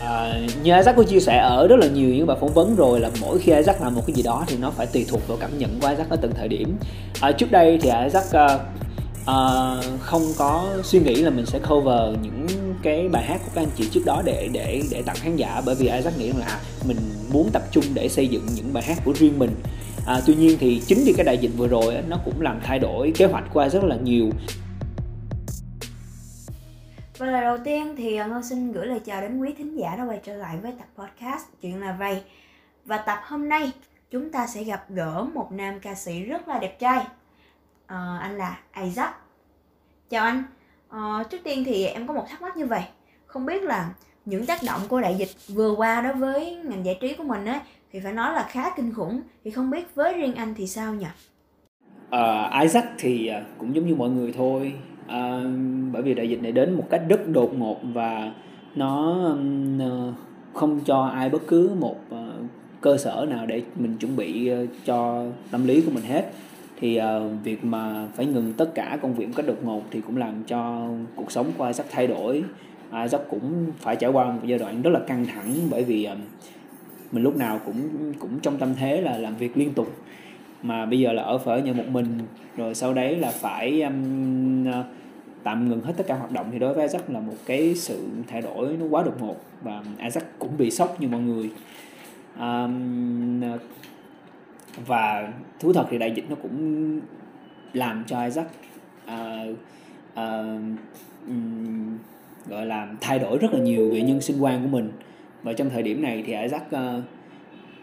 À, như Isaac có chia sẻ ở rất là nhiều những bài phỏng vấn rồi là mỗi khi Isaac làm một cái gì đó thì nó phải tùy thuộc vào cảm nhận của Isaac ở từng thời điểm. À, trước đây thì Isaac uh, uh, không có suy nghĩ là mình sẽ cover những cái bài hát của các anh chị trước đó để để để tặng khán giả bởi vì Isaac nghĩ là mình muốn tập trung để xây dựng những bài hát của riêng mình. À, tuy nhiên thì chính vì cái đại dịch vừa rồi nó cũng làm thay đổi kế hoạch của Isaac rất là nhiều và lời đầu tiên thì à, ngô Ngân xin gửi lời chào đến quý thính giả đã quay trở lại với tập podcast Chuyện là vậy. Và tập hôm nay chúng ta sẽ gặp gỡ một nam ca sĩ rất là đẹp trai. À, anh là Isaac. Chào anh. À, trước tiên thì em có một thắc mắc như vậy. Không biết là những tác động của đại dịch vừa qua đối với ngành giải trí của mình ấy thì phải nói là khá kinh khủng. Thì không biết với riêng anh thì sao nhỉ? Uh, Isaac thì à, cũng giống như mọi người thôi à, bởi vì đại dịch này đến một cách rất đột ngột và nó ờ, không cho ai bất cứ một ờ, cơ sở nào để mình chuẩn bị cho tâm lý của mình hết. Thì uh, việc mà phải ngừng tất cả công việc một cách đột ngột thì cũng làm cho cuộc sống của Isaac thay đổi. Isaac cũng phải trải qua một giai đoạn rất là căng thẳng bởi vì uh, mình lúc nào cũng cũng trong tâm thế là làm việc liên tục. Mà bây giờ là ở phở nhà một mình rồi sau đấy là phải um, tạm ngừng hết tất cả hoạt động thì đối với Isaac là một cái sự thay đổi nó quá đột ngột và Isaac cũng bị sốc như mọi người. Um, và thú thật thì đại dịch nó cũng làm cho Isaac uh, uh, um, gọi là thay đổi rất là nhiều về nhân sinh quan của mình. Và trong thời điểm này thì Isaac ờ, uh,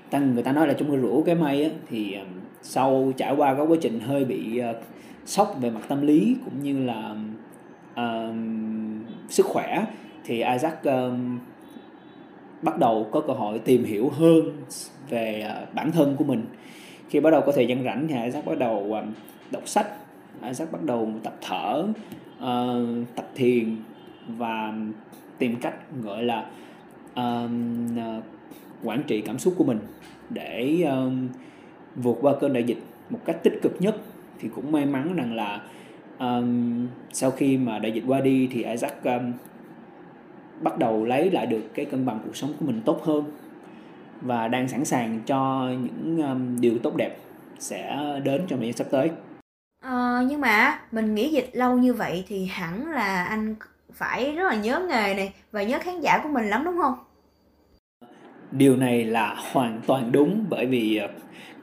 tăng người ta nói là trong cái rủ cái mây á, thì um, sau trải qua cái quá trình hơi bị uh, sốc về mặt tâm lý cũng như là sức khỏe thì Isaac um, bắt đầu có cơ hội tìm hiểu hơn về uh, bản thân của mình. Khi bắt đầu có thời gian rảnh thì Isaac bắt đầu um, đọc sách Isaac bắt đầu tập thở uh, tập thiền và tìm cách gọi là um, uh, quản trị cảm xúc của mình để um, vượt qua cơn đại dịch một cách tích cực nhất. Thì cũng may mắn rằng là um, sau khi mà đại dịch qua đi thì Isaac um, bắt đầu lấy lại được cái cân bằng cuộc sống của mình tốt hơn và đang sẵn sàng cho những um, điều tốt đẹp sẽ đến trong thời gian sắp tới. Ờ, nhưng mà mình nghỉ dịch lâu như vậy thì hẳn là anh phải rất là nhớ nghề này và nhớ khán giả của mình lắm đúng không? Điều này là hoàn toàn đúng bởi vì uh,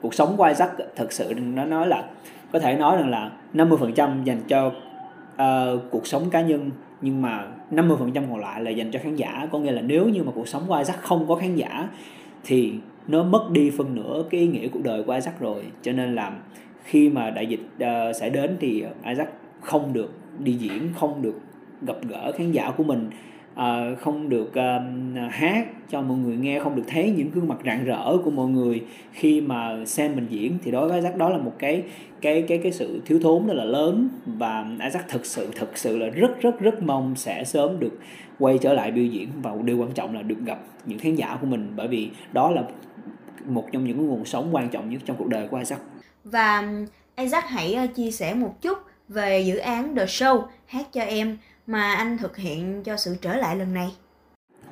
cuộc sống của Isaac thật sự nó nói là có thể nói rằng là 50% dành cho uh, cuộc sống cá nhân nhưng mà 50% còn lại là dành cho khán giả. Có nghĩa là nếu như mà cuộc sống của Isaac không có khán giả thì nó mất đi phần nửa cái ý nghĩa cuộc đời của Isaac rồi. Cho nên là khi mà đại dịch uh, sẽ đến thì Isaac không được đi diễn không được gặp gỡ khán giả của mình uh, không được uh, hát cho mọi người nghe không được thấy những gương mặt rạng rỡ của mọi người khi mà xem mình diễn. Thì đối với Isaac đó là một cái cái cái cái sự thiếu thốn rất là lớn và Isaac thực sự thực sự là rất rất rất mong sẽ sớm được quay trở lại biểu diễn. Và điều quan trọng là được gặp những khán giả của mình bởi vì đó là một trong những nguồn sống quan trọng nhất trong cuộc đời của Isaac. Và Isaac hãy chia sẻ một chút về dự án The Show hát cho em mà anh thực hiện cho sự trở lại lần này?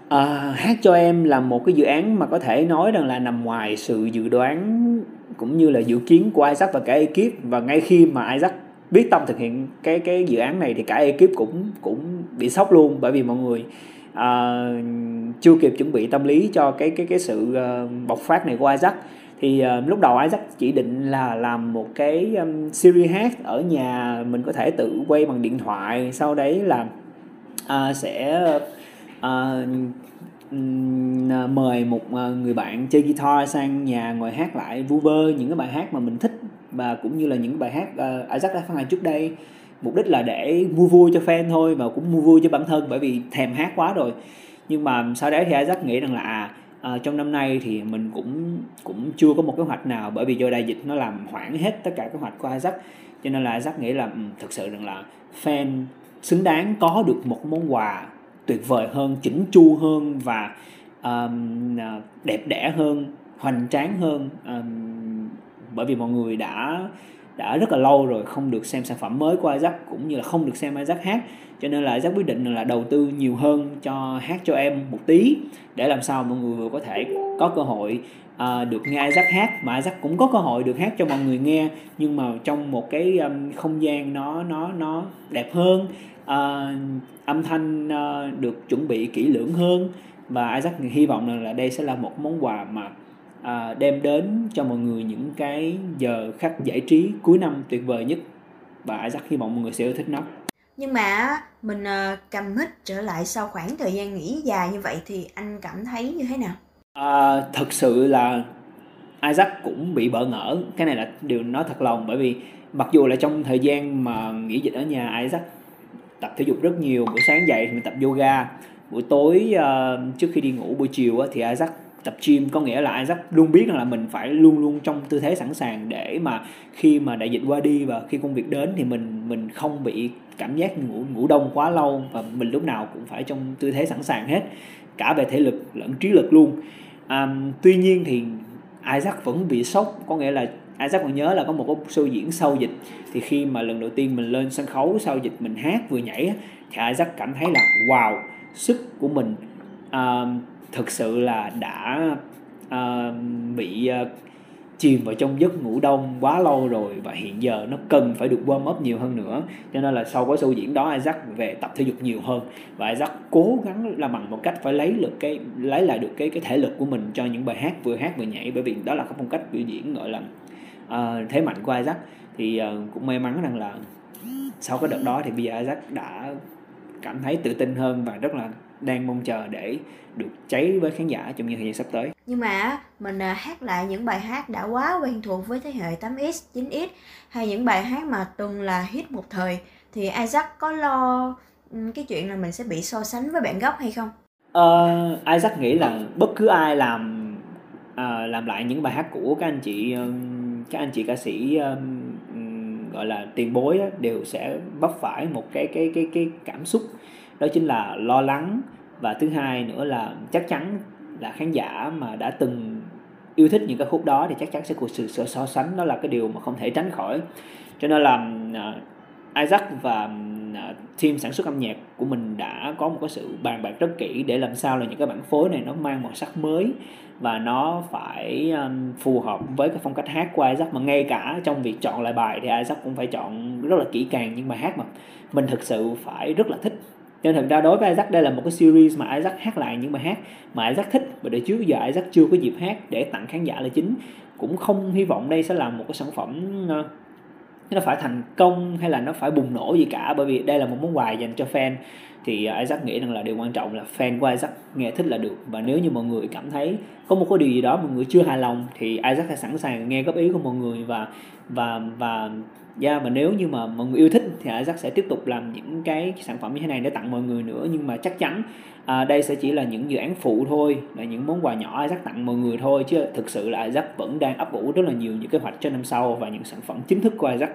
À, hát cho em là một cái dự án mà có thể nói rằng là nằm ngoài sự dự đoán cũng như là dự kiến của Isaac và cả ekip. Và ngay khi mà Isaac biết tâm thực hiện cái cái dự án này thì cả ekip cũng cũng bị sốc luôn. Bởi vì mọi người uh, chưa kịp chuẩn bị tâm lý cho cái cái cái sự uh, bộc phát này của Isaac thì uh, lúc đầu Isaac chỉ định là làm một cái um, series hát ở nhà mình có thể tự quay bằng điện thoại sau đấy là uh, sẽ uh, mời một người bạn chơi guitar sang nhà ngồi hát lại vu vơ những cái bài hát mà mình thích và cũng như là những bài hát uh, Isaac đã phát hành trước đây. Mục đích là để vui vui cho fan thôi và cũng vui vui cho bản thân bởi vì thèm hát quá rồi. Nhưng mà sau đấy thì Isaac nghĩ rằng là à à, trong năm nay thì mình cũng cũng chưa có một kế hoạch nào bởi vì do đại dịch nó làm hoãn hết tất cả kế hoạch của Isaac. Cho nên là Isaac nghĩ là thực sự rằng là fan xứng đáng có được một món quà tuyệt vời hơn chỉnh chu hơn và um, đẹp đẽ hơn hoành tráng hơn. Um, bởi vì mọi người đã đã rất là lâu rồi không được xem sản phẩm mới của Isaac cũng như là không được xem Isaac hát. Cho nên là Isaac quyết định là đầu tư nhiều hơn cho hát cho em một tí để làm sao mọi người vừa có thể có cơ hội uh, được nghe Isaac hát. Mà Isaac cũng có cơ hội được hát cho mọi người nghe nhưng mà trong một cái um, không gian nó nó nó đẹp hơn uh, âm thanh uh, được chuẩn bị kỹ lưỡng hơn. Và Isaac hy vọng rằng là đây sẽ là một món quà mà à, đem đến cho mọi người những cái giờ khắc giải trí cuối năm tuyệt vời nhất. Và Isaac hy vọng mọi người sẽ yêu thích nó. Nhưng mà mình uh, cầm hít trở lại sau khoảng thời gian nghỉ dài như vậy thì anh cảm thấy như thế nào? À, thật sự là Isaac cũng bị bỡ ngỡ. Cái này là điều nói thật lòng bởi vì mặc dù là trong thời gian mà nghỉ dịch ở nhà Isaac tập thể dục rất nhiều. Buổi sáng dậy thì mình tập yoga. Buổi tối uh, trước khi đi ngủ buổi chiều thì Isaac tập gym có nghĩa là Isaac luôn biết rằng là mình phải luôn luôn trong tư thế sẵn sàng để mà khi mà đại dịch qua đi và khi công việc đến thì mình mình không bị cảm giác ngủ ngủ đông quá lâu và mình lúc nào cũng phải trong tư thế sẵn sàng hết cả về thể lực lẫn trí lực luôn. À, tuy nhiên thì Isaac vẫn bị sốc có nghĩa là Isaac còn nhớ là có một cái show diễn sau dịch. Thì khi mà lần đầu tiên mình lên sân khấu sau dịch mình hát vừa nhảy thì Isaac cảm thấy là wow sức của mình uh, thực sự là đã uh, bị uh, chìm vào trong giấc ngủ đông quá lâu rồi và hiện giờ nó cần phải được warm up nhiều hơn nữa. Cho nên là sau cái show diễn đó Isaac về tập thể dục nhiều hơn và Isaac cố gắng là bằng một cách phải lấy được cái lấy lại được cái cái thể lực của mình cho những bài hát vừa hát vừa nhảy bởi vì đó là cái phong cách biểu diễn gọi là uh, thế mạnh của Isaac. Thì uh, cũng may mắn rằng là sau cái đợt đó thì bây giờ Isaac đã cảm thấy tự tin hơn và rất là đang mong chờ để được cháy với khán giả trong những thời gian sắp tới. Nhưng mà mình à, hát lại những bài hát đã quá quen thuộc với thế hệ 8X, 9X hay những bài hát mà từng là hit một thời thì Isaac có lo cái chuyện là mình sẽ bị so sánh với bạn gốc hay không? Uh, Isaac nghĩ là bất cứ ai làm uh, làm lại những bài hát của các anh chị um, các anh chị ca sĩ um, gọi là tiền bối á, đều sẽ vấp phải một cái cái cái cái cảm xúc. Đó chính là lo lắng. Và thứ hai nữa là chắc chắn là khán giả mà đã từng yêu thích những cái khúc đó thì chắc chắn sẽ có sự, sự so sánh đó là cái điều mà không thể tránh khỏi. Cho nên là uh, Isaac và À, team sản xuất âm nhạc của mình đã có một cái sự bàn bạc rất kỹ để làm sao là những cái bản phối này nó mang màu sắc mới và nó phải um, phù hợp với cái phong cách hát của Isaac. Mà ngay cả trong việc chọn lại bài thì Isaac cũng phải chọn rất là kỹ càng những bài hát mà mình thực sự phải rất là thích. Nên thật ra đối với Isaac đây là một cái series mà Isaac hát lại những bài hát mà Isaac thích. Và để trước giờ Isaac chưa có dịp hát để tặng khán giả là chính. Cũng không hy vọng đây sẽ là một cái sản phẩm uh, nó phải thành công hay là nó phải bùng nổ gì cả? Bởi vì đây là một món quà dành cho fan. Thì Isaac nghĩ rằng là điều quan trọng là fan của Isaac nghe thích là được. Và nếu như mọi người cảm thấy có một cái điều gì đó mọi người chưa hài lòng thì Isaac sẽ sẵn sàng nghe góp ý của mọi người và và và yeah, và nếu như mà mọi người yêu thích thì Isaac sẽ tiếp tục làm những cái sản phẩm như thế này để tặng mọi người nữa. Nhưng mà chắc chắn à, đây sẽ chỉ là những dự án phụ thôi là những món quà nhỏ Isaac tặng mọi người thôi. Chứ thực sự là Isaac vẫn đang ấp ủ rất là nhiều những kế hoạch cho năm sau và những sản phẩm chính thức của Isaac.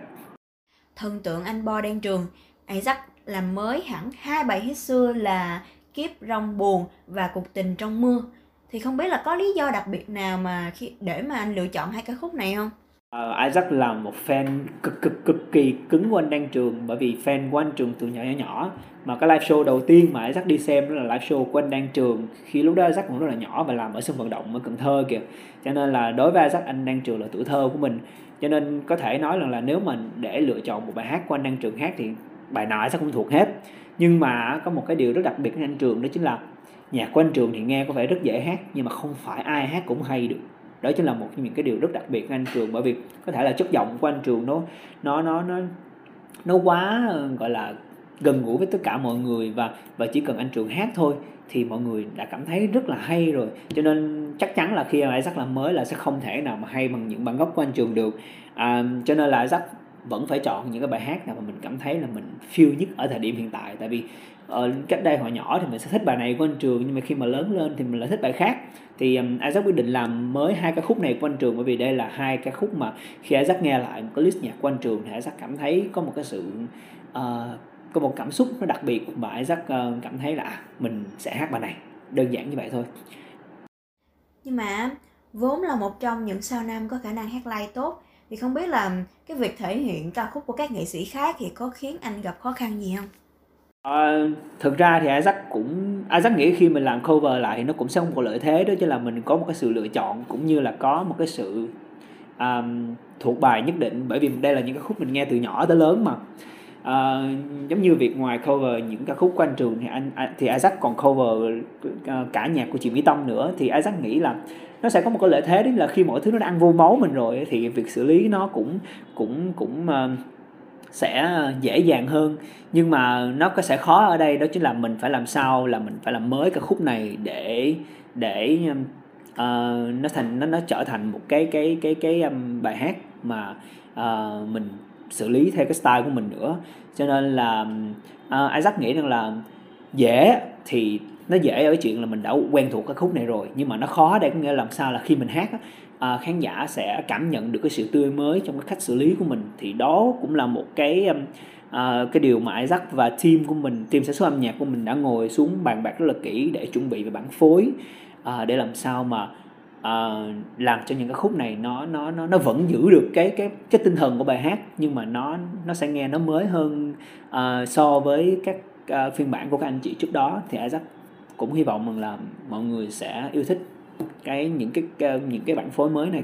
Thần tượng anh Bo đang trường. Isaac làm mới hẳn hai bài hit xưa là Kiếp rong buồn và Cuộc tình trong mưa thì không biết là có lý do đặc biệt nào mà khi để mà anh lựa chọn hai ca khúc này không? Uh, Isaac là một fan cực cực cực kỳ cứng của anh Đăng Trường bởi vì fan của anh Trường từ nhỏ nhỏ nhỏ. Mà cái live show đầu tiên mà Isaac đi xem đó là live show của anh Đăng Trường khi lúc đó Isaac cũng rất là nhỏ và làm ở sân vận động ở Cần Thơ kìa. Cho nên là đối với Isaac anh Đăng Trường là tuổi thơ của mình. Cho nên có thể nói rằng là nếu mình để lựa chọn một bài hát của anh Đăng Trường hát thì bài nào Isaac cũng thuộc hết. Nhưng mà có một cái điều rất đặc biệt của anh Trường đó chính là nhạc của anh Trường thì nghe có vẻ rất dễ hát nhưng mà không phải ai hát cũng hay được. Đó chính là một trong những cái điều rất đặc biệt của anh trường bởi vì có thể là chất giọng của anh trường nó nó nó nó nó quá gọi là gần gũi với tất cả mọi người và và chỉ cần anh trường hát thôi thì mọi người đã cảm thấy rất là hay rồi. Cho nên chắc chắn là khi Isaac làm mới là sẽ không thể nào mà hay bằng những bản gốc của anh trường được. À, cho nên là Isaac vẫn phải chọn những cái bài hát nào mà mình cảm thấy là mình feel nhất ở thời điểm hiện tại. Tại vì uh, cách đây hồi nhỏ thì mình sẽ thích bài này của anh trường nhưng mà khi mà lớn lên thì mình lại thích bài khác. Thì um, Isaac quyết định làm mới hai ca khúc này của anh trường bởi vì đây là hai ca khúc mà khi Isaac nghe lại một cái list nhạc của anh trường thì Isaac cảm thấy có một cái sự uh, có một cảm xúc nó đặc biệt và Isaac uh, cảm thấy là à, mình sẽ hát bài này. Đơn giản như vậy thôi. Nhưng mà vốn là một trong những sao nam có khả năng hát live tốt thì không biết là cái việc thể hiện ca khúc của các nghệ sĩ khác thì có khiến anh gặp khó khăn gì không? À, thực ra thì Isaac cũng Isaac nghĩ khi mình làm cover lại thì nó cũng sẽ không có lợi thế đó chứ là mình có một cái sự lựa chọn cũng như là có một cái sự um, thuộc bài nhất định. Bởi vì đây là những cái khúc mình nghe từ nhỏ tới lớn mà à, giống như việc ngoài cover những ca khúc của anh trường thì anh thì Isaac còn cover ờ, cả nhạc của chị Mỹ Tâm nữa. Thì Isaac nghĩ là nó sẽ có một cái lợi thế đấy là khi mọi thứ nó đã ăn vô máu mình rồi thì việc xử lý nó cũng cũng cũng uh, sẽ dễ dàng hơn. Nhưng mà nó có sẽ khó ở đây đó chính là mình phải làm sao là mình phải làm mới cái khúc này để để uh, nó thành nó nó trở thành một cái cái cái cái um, bài hát mà uh, mình xử lý theo cái style của mình nữa. Cho nên là uh, Isaac nghĩ rằng là dễ thì nó dễ ở chuyện là mình đã quen thuộc cái khúc này rồi nhưng mà nó khó để có nghĩa làm sao là khi mình hát uh, khán giả sẽ cảm nhận được cái sự tươi mới trong cái cách xử lý của mình. Thì đó cũng là một cái um, uh, cái điều mà Isaac và team của mình team sản xuất âm nhạc của mình đã ngồi xuống bàn bạc rất là kỹ để chuẩn bị về bản phối uh, để làm sao mà uh, làm cho những cái khúc này nó nó nó nó vẫn giữ được cái cái cái tinh thần của bài hát nhưng mà nó nó sẽ nghe nó mới hơn uh, so với các uh, phiên bản của các anh chị trước đó. Thì Isaac cũng hy vọng rằng là mọi người sẽ yêu thích cái những cái những cái bản phối mới này.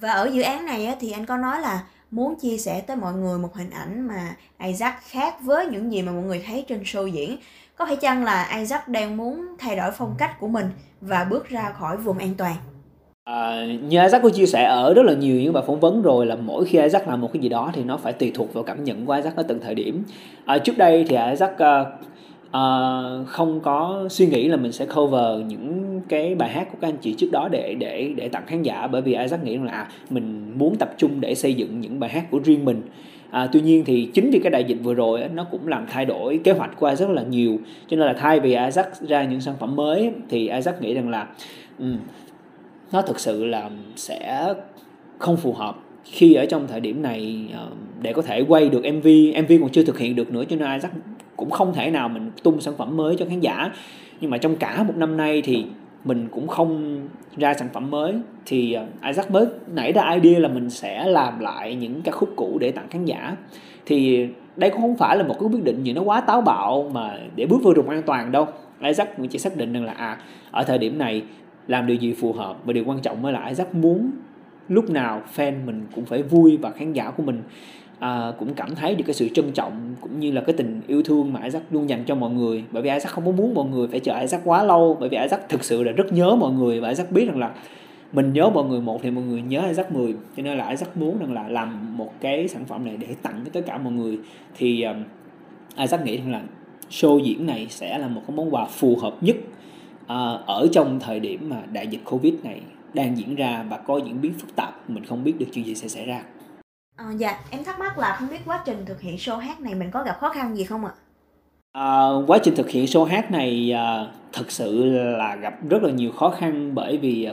Và ở dự án này á, thì anh có nói là muốn chia sẻ tới mọi người một hình ảnh mà Isaac khác với những gì mà mọi người thấy trên show diễn có phải chăng là Isaac đang muốn thay đổi phong cách của mình và bước ra khỏi vùng an toàn À, như Isaac có chia sẻ ở rất là nhiều những bài phỏng vấn rồi là mỗi khi Isaac làm một cái gì đó thì nó phải tùy thuộc vào cảm nhận của Isaac ở từng thời điểm. À, trước đây thì Isaac uh, uh, không có suy nghĩ là mình sẽ cover những cái bài hát của các anh chị trước đó để để để tặng khán giả bởi vì Isaac nghĩ là à, mình muốn tập trung để xây dựng những bài hát của riêng mình À, tuy nhiên thì chính vì cái đại dịch vừa rồi nó cũng làm thay đổi kế hoạch của Isaac rất là nhiều. Cho nên là thay vì Isaac ra những sản phẩm mới thì Isaac nghĩ rằng là um, nó thực sự là sẽ không phù hợp khi ở trong thời điểm này uh, để có thể quay được MV MV còn chưa thực hiện được nữa cho nên Isaac cũng không thể nào mình tung sản phẩm mới cho khán giả. Nhưng mà trong cả một năm nay thì mình cũng không ra sản phẩm mới, thì ờ, Isaac mới nảy ra idea là mình sẽ làm lại những ca khúc cũ để tặng khán giả. Thì đây cũng không phải là một cái quyết định gì nó quá táo bạo mà để bước vào vùng an toàn đâu. Isaac cũng chỉ xác định rằng là à ở thời điểm này làm điều gì phù hợp và điều quan trọng mới là Isaac muốn lúc nào fan mình cũng phải vui và khán giả của mình à, cũng cảm thấy được cái sự trân trọng cũng như là cái tình yêu thương mà Isaac luôn dành cho mọi người. Bởi vì Isaac không có muốn mọi người phải chờ Isaac quá lâu. Bởi vì Isaac thực sự là rất nhớ mọi người và Isaac biết rằng là mình nhớ mọi người một thì mọi người nhớ Isaac 10 cho nên là Isaac muốn rằng là làm một cái sản phẩm này để tặng với tất cả mọi người. Thì um, Isaac nghĩ rằng là show diễn này sẽ là một cái món quà phù hợp nhất uh, ở trong thời điểm mà đại dịch Covid này đang diễn ra và có diễn biến phức tạp mình không biết được chuyện gì sẽ xảy ra. À, dạ, em thắc mắc là không biết quá trình thực hiện show hát này mình có gặp khó khăn gì không ạ? À, quá trình thực hiện show hát này à, thực sự là gặp rất là nhiều khó khăn bởi vì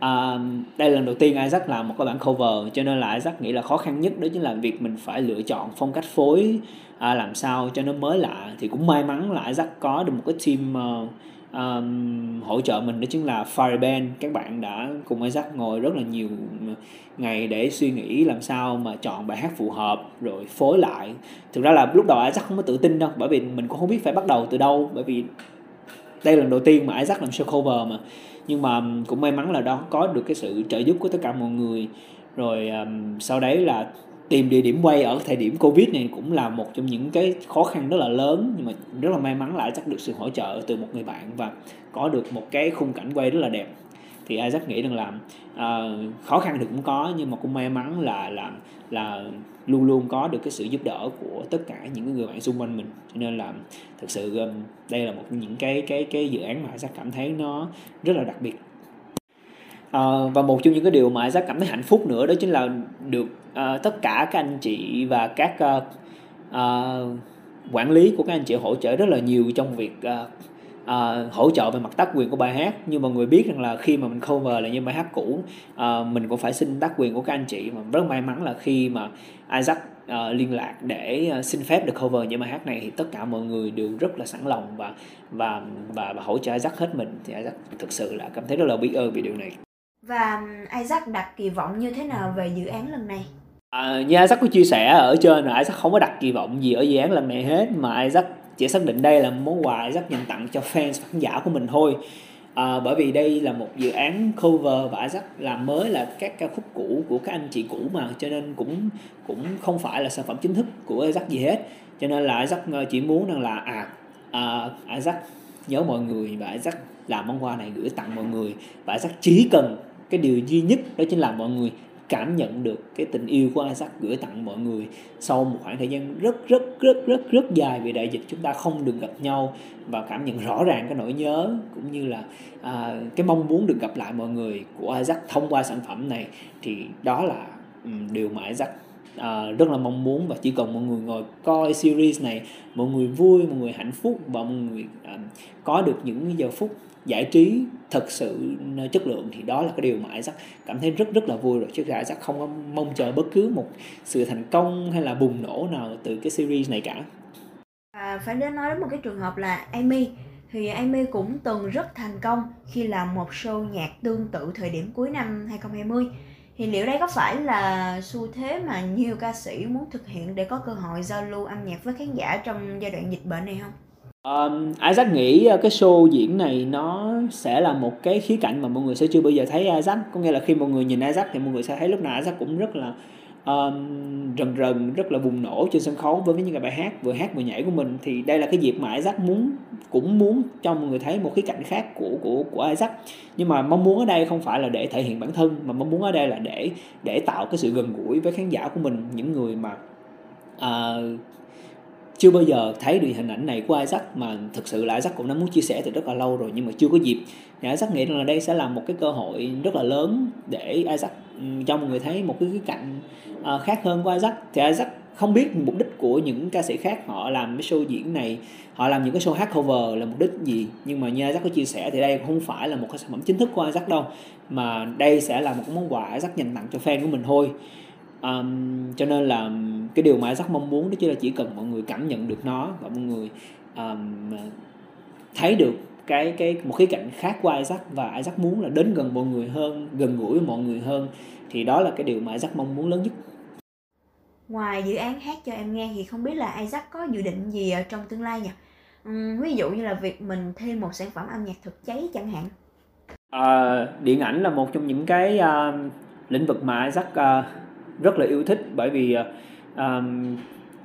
à, đây là lần đầu tiên Isaac làm một cái bản cover cho nên là Isaac nghĩ là khó khăn nhất đó chính là việc mình phải lựa chọn phong cách phối à, làm sao cho nó mới lạ thì cũng may mắn là Isaac có được một cái team uh, um, hỗ trợ mình đó chính là Fireband các bạn đã cùng Isaac ngồi rất là nhiều ngày để suy nghĩ làm sao mà chọn bài hát phù hợp rồi phối lại. Thực ra là lúc đầu Isaac không có tự tin đâu bởi vì mình cũng không biết phải bắt đầu từ đâu bởi vì đây là lần đầu tiên mà Isaac làm show cover mà. Nhưng mà cũng may mắn là đó có được cái sự trợ giúp của tất cả mọi người. Rồi um, sau đấy là tìm địa điểm quay ở thời điểm covid này cũng là một trong những cái khó khăn rất là lớn nhưng mà rất là may mắn là chắc được sự hỗ trợ từ một người bạn và có được một cái khung cảnh quay rất là đẹp. Thì Isaac nghĩ rằng là uh, khó khăn thì cũng có nhưng mà cũng may mắn là là là luôn luôn có được cái sự giúp đỡ của tất cả những người bạn xung quanh mình. Cho nên là thực sự um, đây là một những cái cái cái dự án mà Isaac cảm thấy nó rất là đặc biệt. Uh, và một trong những cái điều mà Isaac cảm thấy hạnh phúc nữa đó chính là được uh, tất cả các anh chị và các uh, uh, quản lý của các anh chị hỗ trợ rất là nhiều trong việc uh, uh, hỗ trợ về mặt tác quyền của bài hát. Như mọi người biết rằng là khi mà mình cover là những bài hát cũ uh, mình cũng phải xin tác quyền của các anh chị. Mà rất may mắn là khi mà Isaac uh, liên lạc để uh, xin phép được cover những bài hát này thì tất cả mọi người đều rất là sẵn lòng và và và, và hỗ trợ Isaac hết mình. Thì Isaac thực sự là cảm thấy rất là biết ơn vì điều này. Và Isaac đặt kỳ vọng như thế nào về dự án lần này? À, như Isaac có chia sẻ ở trên là Isaac không có đặt kỳ vọng gì ở dự án lần này hết mà Isaac chỉ xác định đây là món quà Isaac dành tặng cho fans khán giả của mình thôi. À, bởi vì đây là một dự án cover và Isaac làm mới là các ca khúc cũ của các anh chị cũ mà cho nên cũng cũng không phải là sản phẩm chính thức của Isaac gì hết. Cho nên là Isaac ờ, chỉ muốn rằng là à, à Isaac nhớ mọi người và Isaac làm món quà này gửi tặng mọi người. Và Isaac chỉ cần cái điều duy nhất đó chính là mọi người cảm nhận được cái tình yêu của Isaac gửi tặng mọi người sau một khoảng thời gian rất rất rất rất rất dài vì đại dịch chúng ta không được gặp nhau và cảm nhận rõ ràng cái nỗi nhớ cũng như là à, cái mong muốn được gặp lại mọi người của Isaac thông qua sản phẩm này thì đó là um, điều mà Isaac à, rất là mong muốn và chỉ cần mọi người ngồi coi series này mọi người vui mọi người hạnh phúc và mọi người à, có được những giờ phút giải trí thật sự chất lượng thì đó là cái điều mà Isaac cảm thấy rất rất là vui rồi. Chứ Isaac không có mong chờ bất cứ một sự thành công hay là bùng nổ nào từ cái series này cả. À, phải đến nói đến một cái trường hợp là Amy. Thì Amy cũng từng rất thành công khi làm một show nhạc tương tự thời điểm cuối năm 2020 thì liệu đây có phải là xu thế mà nhiều ca sĩ muốn thực hiện để có cơ hội giao lưu âm nhạc với khán giả trong giai đoạn dịch bệnh này không? Um, Isaac nghĩ ờ, cái show diễn này nó sẽ là một cái khía cạnh mà mọi người sẽ chưa bao giờ thấy Isaac có nghĩa là khi mọi người nhìn Isaac thì mọi người sẽ thấy lúc nào Isaac cũng rất là um, rần rần rất là bùng nổ trên sân khấu với những cái bài hát vừa hát vừa nhảy của mình. Thì đây là cái dịp mà Isaac muốn cũng muốn cho mọi người thấy một khía cạnh khác của của của Isaac. Nhưng mà mong muốn ở đây không phải là để thể hiện bản thân mà mong muốn ở đây là để để tạo cái sự gần gũi với khán giả của mình những người mà uh, chưa bao giờ thấy được hình ảnh này của Isaac mà thực sự là Isaac cũng đã muốn chia sẻ từ rất là lâu rồi nhưng mà chưa có dịp. Thì Isaac nghĩ rằng là đây sẽ là một cái cơ hội rất là lớn để Isaac cho mọi người thấy một cái cái cạnh uh, khác hơn của Isaac. Thì Isaac không biết mục đích của những ca sĩ khác họ làm cái show diễn này họ làm những cái show hát cover là mục đích gì. Nhưng mà như Isaac có chia sẻ thì đây không phải là một cái sản phẩm chính thức của Isaac đâu mà đây sẽ là một cái món quà Isaac dành tặng cho fan của mình thôi um, cho nên là cái điều mà Isaac mong muốn đó chính là chỉ cần mọi người cảm nhận được nó và mọi người um, thấy được cái cái một khía cạnh khác của Isaac và Isaac muốn là đến gần mọi người hơn gần gũi với mọi người hơn thì đó là cái điều mà Isaac mong muốn lớn nhất. Ngoài dự án hát cho em nghe thì không biết là Isaac có dự định gì ở trong tương lai nhỉ? Uhm, ví dụ như là việc mình thêm một sản phẩm âm nhạc thực cháy chẳng hạn. À, điện ảnh là một trong những cái uh, lĩnh vực mà Isaac uh, rất là yêu thích. Bởi vì um,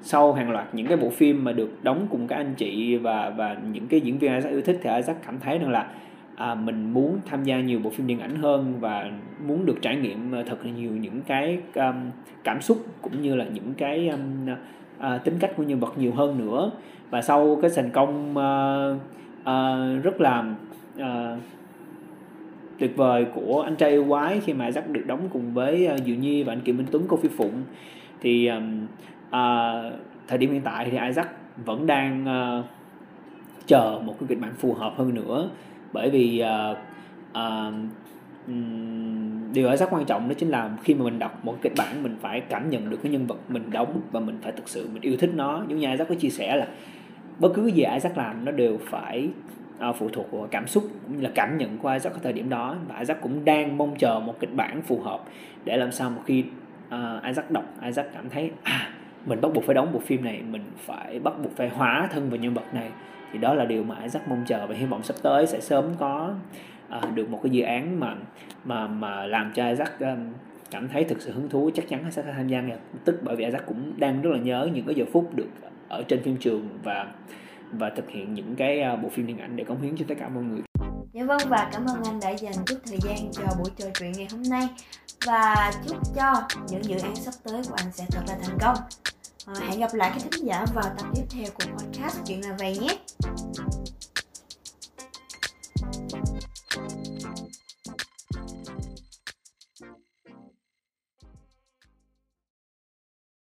sau hàng loạt những cái bộ phim mà được đóng cùng các anh chị và và những cái diễn viên Isaac yêu thích thì Isaac cảm thấy rằng là à, mình muốn tham gia nhiều bộ phim điện ảnh hơn và muốn được trải nghiệm ờ, thật là nhiều những cái um, cảm xúc cũng như là những cái um, uh, tính cách của nhân vật nhiều hơn nữa. Và sau cái thành công uh, uh, rất là uh, tuyệt vời của anh trai yêu quái khi mà Isaac được đóng cùng với uh, Diệu Nhi và anh Kiều Minh Tuấn cô Phi Phụng. Thì um, uh, thời điểm hiện tại thì Isaac vẫn đang uh, chờ một cái kịch bản phù hợp hơn nữa. Bởi vì uh, uh, um, điều Isaac quan trọng đó chính là khi mà mình đọc một kịch bản mình phải cảm nhận được cái nhân vật mình đóng và mình phải thực sự mình yêu thích nó. Giống như Isaac có chia sẻ là bất cứ cái gì Isaac làm nó đều phải uh, phụ thuộc vào cảm xúc cũng như là cảm nhận của Isaac ở thời điểm đó. Và Isaac cũng đang mong chờ một kịch bản phù hợp để làm sao một khi uh, Isaac đọc Isaac cảm thấy à mình bắt buộc phải đóng bộ phim này mình phải bắt buộc phải hóa thân vào nhân vật này. Thì đó là điều mà Isaac mong chờ và hy vọng sắp tới sẽ sớm có uh, được một cái dự án mà mà mà làm cho Isaac um, cảm thấy thực sự hứng thú. Chắc chắn sẽ tham gia ngay tức bởi vì Isaac cũng đang rất là nhớ những cái giờ phút được ở trên phim trường và và thực hiện những cái à, bộ phim điện ảnh để cống hiến cho tất cả mọi người. Dạ vâng và cảm ơn anh đã dành chút thời gian cho buổi trò chuyện ngày hôm nay và chúc cho những dự án sắp tới của anh sẽ thật là thành công. À, hẹn gặp lại các thính giả vào tập tiếp theo của podcast chuyện là vậy nhé.